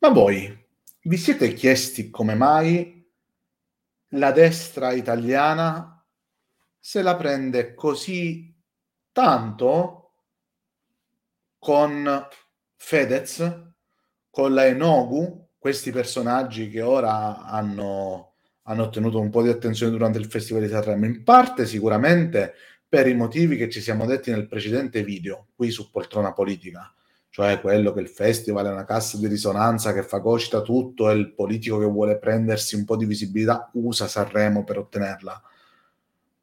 Ma voi vi siete chiesti come mai la destra italiana se la prende così tanto con Fedez, con la Enogu, questi personaggi che ora hanno, hanno ottenuto un po' di attenzione durante il Festival di Sanremo, in parte sicuramente per i motivi che ci siamo detti nel precedente video, qui su Poltrona Politica, cioè quello che il festival è una cassa di risonanza che fagocita tutto e il politico che vuole prendersi un po' di visibilità usa Sanremo per ottenerla.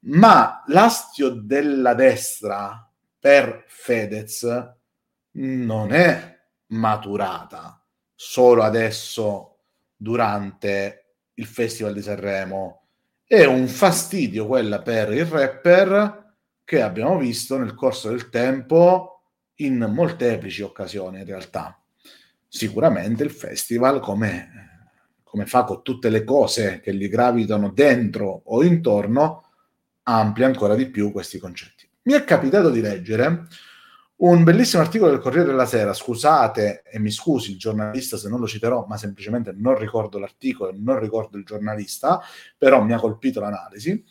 Ma l'astio della destra per Fedez non è maturata solo adesso durante il Festival di Sanremo. È un fastidio quella per il rapper che abbiamo visto nel corso del tempo in molteplici occasioni in realtà. Sicuramente il festival, come, come fa con tutte le cose che gli gravitano dentro o intorno, amplia ancora di più questi concetti. Mi è capitato di leggere un bellissimo articolo del Corriere della Sera, scusate e mi scusi il giornalista se non lo citerò, ma semplicemente non ricordo l'articolo, non ricordo il giornalista, però mi ha colpito l'analisi,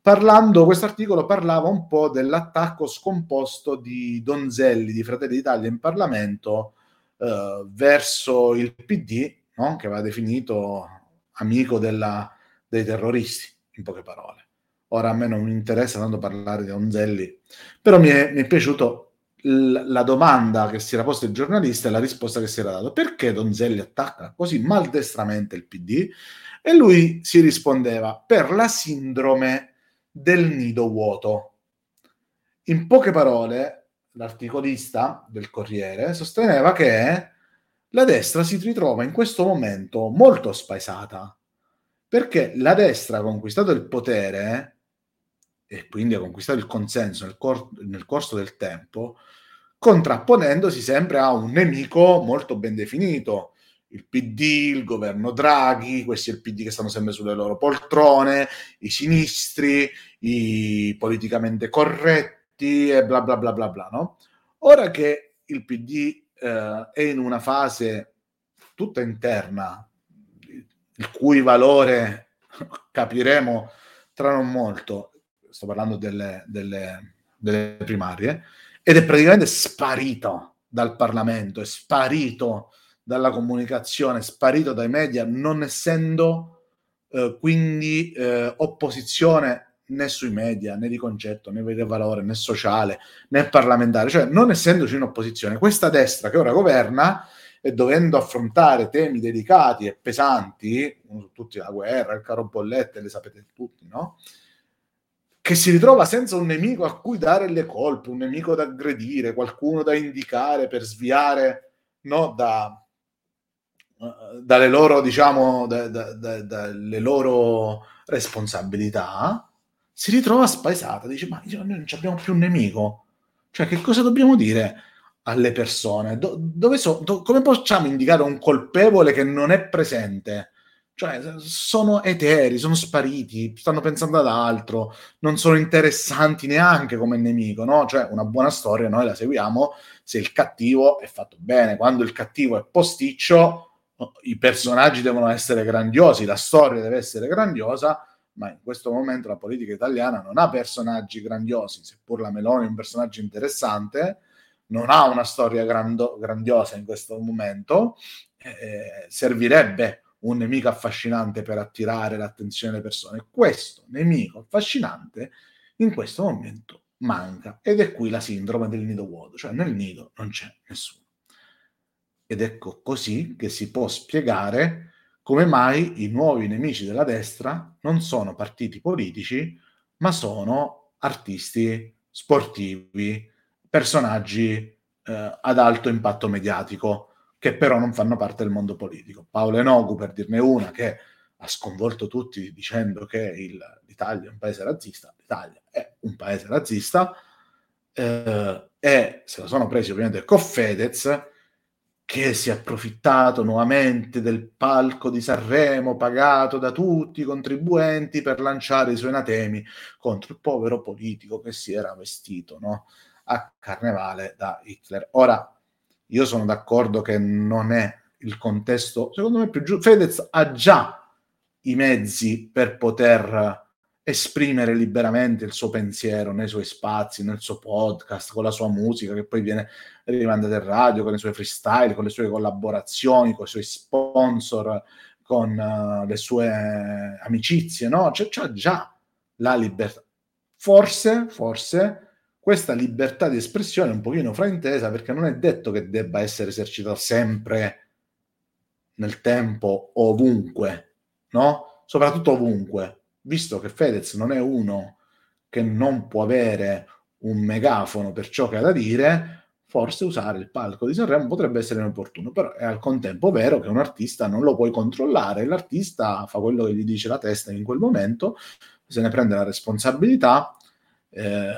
parlando, questo articolo parlava un po' dell'attacco scomposto di Donzelli, di Fratelli d'Italia in Parlamento, eh, verso il PD, no? che aveva definito amico della, dei terroristi, in poche parole. Ora a me non mi interessa tanto parlare di Donzelli, però mi è, mi è piaciuto la domanda che si era posta il giornalista e la risposta che si era data. Perché Donzelli attacca così maldestramente il PD? E lui si rispondeva per la sindrome del nido vuoto. In poche parole, l'articolista del Corriere sosteneva che la destra si ritrova in questo momento molto spaesata, perché la destra ha conquistato il potere e quindi ha conquistato il consenso nel, cor- nel corso del tempo, contrapponendosi sempre a un nemico molto ben definito, il PD, il governo Draghi, questi è il PD che stanno sempre sulle loro poltrone, i sinistri, i politicamente corretti e bla bla bla bla bla, no? Ora che il PD eh, è in una fase tutta interna, il cui valore capiremo tra non molto, sto parlando delle, delle, delle primarie, ed è praticamente sparito dal Parlamento, è sparito dalla comunicazione, sparito dai media, non essendo eh, quindi eh, opposizione né sui media, né di concetto, né di valore, né sociale, né parlamentare, cioè non essendoci in opposizione, questa destra che ora governa e dovendo affrontare temi delicati e pesanti, tutti la guerra, il caro bollette, le sapete tutti, no? Che si ritrova senza un nemico a cui dare le colpe, un nemico da aggredire, qualcuno da indicare per sviare no, da, dalle loro, diciamo, da, da, da, loro responsabilità, si ritrova spaesata. Dice, ma noi non abbiamo più un nemico. Cioè, che cosa dobbiamo dire alle persone? Do, dove so, do, come possiamo indicare un colpevole che non è presente? Cioè, sono eteri, sono spariti, stanno pensando ad altro, non sono interessanti neanche come nemico, no? Cioè, una buona storia noi la seguiamo se il cattivo è fatto bene. Quando il cattivo è posticcio, i personaggi devono essere grandiosi, la storia deve essere grandiosa, ma in questo momento la politica italiana non ha personaggi grandiosi, seppur la Meloni è un personaggio interessante, non ha una storia grando, grandiosa in questo momento, eh, servirebbe un nemico affascinante per attirare l'attenzione delle persone. Questo nemico affascinante in questo momento manca ed è qui la sindrome del nido vuoto, cioè nel nido non c'è nessuno. Ed ecco così che si può spiegare come mai i nuovi nemici della destra non sono partiti politici, ma sono artisti sportivi, personaggi eh, ad alto impatto mediatico, che però non fanno parte del mondo politico. Paolo Enogu, per dirne una, che ha sconvolto tutti dicendo che il, l'Italia è un paese razzista, l'Italia è un paese razzista, eh, e se lo sono presi ovviamente con Fedez, che si è approfittato nuovamente del palco di Sanremo pagato da tutti i contribuenti per lanciare i suoi anatemi contro il povero politico che si era vestito no? a carnevale da Hitler. Ora, io sono d'accordo che non è il contesto, secondo me più giusto. Fedez ha già i mezzi per poter esprimere liberamente il suo pensiero nei suoi spazi, nel suo podcast, con la sua musica che poi viene rimandata in radio, con i suoi freestyle, con le sue collaborazioni, con i suoi sponsor, con uh, le sue amicizie, no? C'è, c'è già la libertà. Forse, forse, questa libertà di espressione è un pochino fraintesa perché non è detto che debba essere esercitata sempre nel tempo, ovunque, no? Soprattutto ovunque visto che Fedez non è uno che non può avere un megafono per ciò che ha da dire, forse usare il palco di Sanremo potrebbe essere inopportuno, però è al contempo vero che un artista non lo puoi controllare, l'artista fa quello che gli dice la testa in quel momento, se ne prende la responsabilità eh,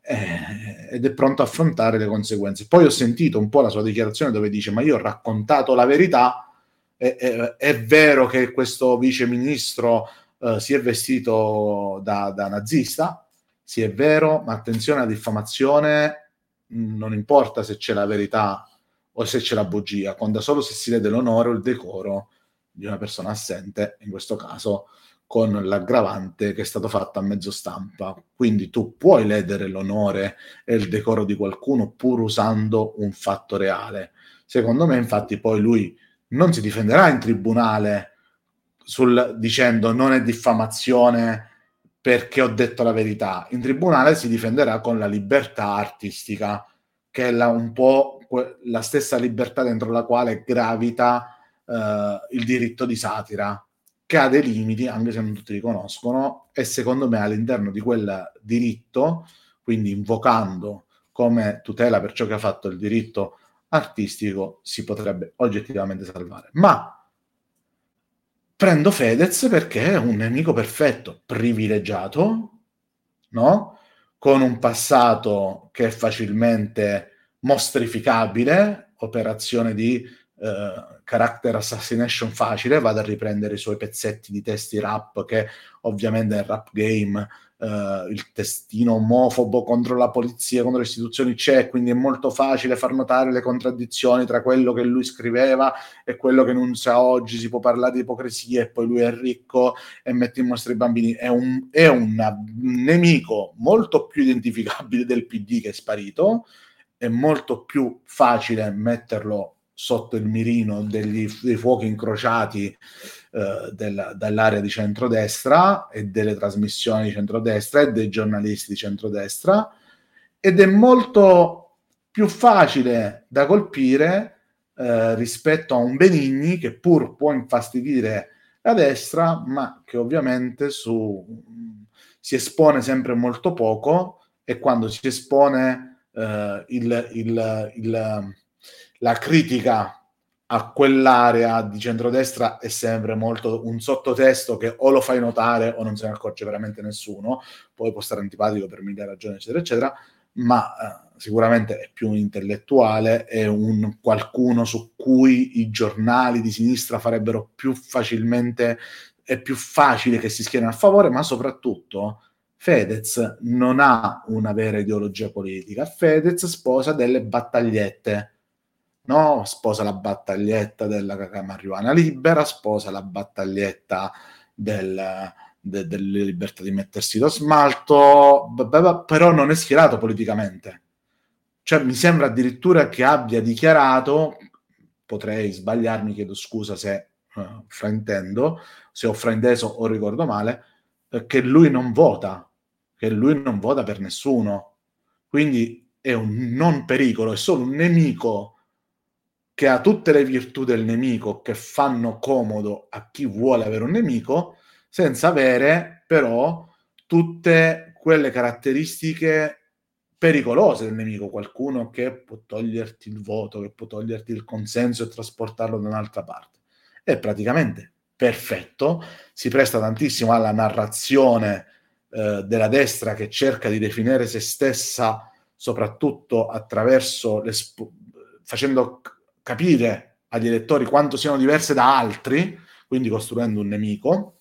eh, ed è pronto a affrontare le conseguenze. Poi ho sentito un po' la sua dichiarazione dove dice ma io ho raccontato la verità, è, è, è vero che questo vice ministro eh, si è vestito da, da, nazista, sì è vero, ma attenzione alla diffamazione, non importa se c'è la verità o se c'è la bugia, conta solo se si vede l'onore o il decoro di una persona assente, in questo caso con l'aggravante che è stato fatto a mezzo stampa. Quindi tu puoi ledere l'onore e il decoro di qualcuno pur usando un fatto reale. Secondo me, infatti, poi lui non si difenderà in tribunale sul, dicendo non è diffamazione perché ho detto la verità. In tribunale si difenderà con la libertà artistica, che è la, un po' la stessa libertà dentro la quale gravita eh, il diritto di satira, che ha dei limiti, anche se non tutti li conoscono, e secondo me all'interno di quel diritto, quindi invocando come tutela per ciò che ha fatto il diritto artistico, si potrebbe oggettivamente salvare. Ma prendo Fedez perché è un nemico perfetto, privilegiato, no? Con un passato che è facilmente mostrificabile, operazione di eh, character assassination facile, vado a riprendere i suoi pezzetti di testi rap che ovviamente nel rap game Uh, il testino omofobo contro la polizia, contro le istituzioni c'è, quindi è molto facile far notare le contraddizioni tra quello che lui scriveva e quello che non sa oggi, si può parlare di ipocrisia e poi lui è ricco e mette in mostra i bambini, è un, è un nemico molto più identificabile del PD che è sparito, è molto più facile metterlo sotto il mirino degli, dei fuochi incrociati eh, della, dall'area di centrodestra e delle trasmissioni di centrodestra e dei giornalisti di centrodestra. Ed è molto più facile da colpire eh, rispetto a un Benigni che pur può infastidire la destra ma che ovviamente su, si espone sempre molto poco e quando si espone eh, il, il, il la critica a quell'area di centrodestra è sempre molto un sottotesto che o lo fai notare o non se ne accorge veramente nessuno, poi può stare antipatico per mille ragioni, eccetera, eccetera, ma eh, sicuramente è più un intellettuale, è un qualcuno su cui i giornali di sinistra farebbero più facilmente, è più facile che si schierino a favore, ma soprattutto Fedez non ha una vera ideologia politica, Fedez sposa delle battagliette no? sposa la battaglietta della marijuana libera, sposa la battaglietta del, de, delle libertà di mettersi lo smalto, però non è schierato politicamente. Cioè, mi sembra addirittura che abbia dichiarato, potrei sbagliarmi, chiedo scusa se uh, fraintendo, se ho frainteso o ricordo male, eh, che lui non vota, che lui non vota per nessuno. Quindi è un non pericolo, è solo un nemico che ha tutte le virtù del nemico che fanno comodo a chi vuole avere un nemico, senza avere però tutte quelle caratteristiche pericolose del nemico, qualcuno che può toglierti il voto, che può toglierti il consenso e trasportarlo da un'altra parte. È praticamente perfetto, si presta tantissimo alla narrazione eh, della destra che cerca di definire se stessa soprattutto attraverso facendo capire agli elettori quanto siano diverse da altri, quindi costruendo un nemico.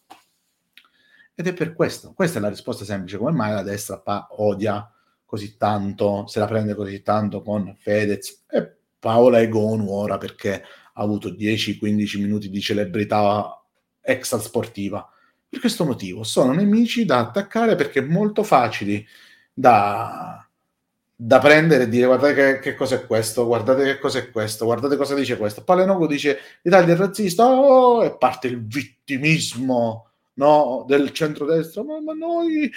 Ed è per questo, questa è la risposta semplice, come mai la destra pa- odia così tanto, se la prende così tanto con Fedez, e Paola Egonu ora perché ha avuto 10-15 minuti di celebrità extra sportiva. Per questo motivo sono nemici da attaccare perché molto facili da, da prendere e dire guardate che, che cosa questo, guardate che cosa è questo, guardate cosa dice questo. Palenogo dice l'Italia è razzista oh, e parte il vittimismo no, del centrodestra, ma, ma noi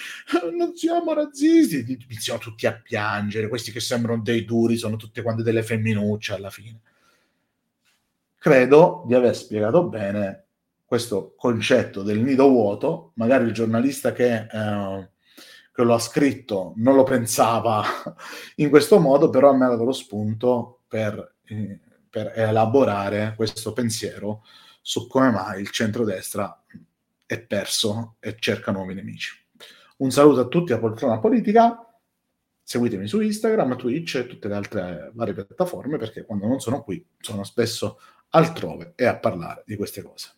non siamo razzisti, iniziamo tutti a piangere, questi che sembrano dei duri sono tutte quante delle femminucce alla fine. Credo di aver spiegato bene questo concetto del nido vuoto, magari il giornalista che, eh, che lo ha scritto non lo pensava in questo modo, però mi ha dato lo spunto per, eh, per elaborare questo pensiero su come mai il centrodestra è perso e cerca nuovi nemici. Un saluto a tutti a Poltrona Politica, seguitemi su Instagram, Twitch e tutte le altre varie piattaforme perché quando non sono qui sono spesso altrove e a parlare di queste cose.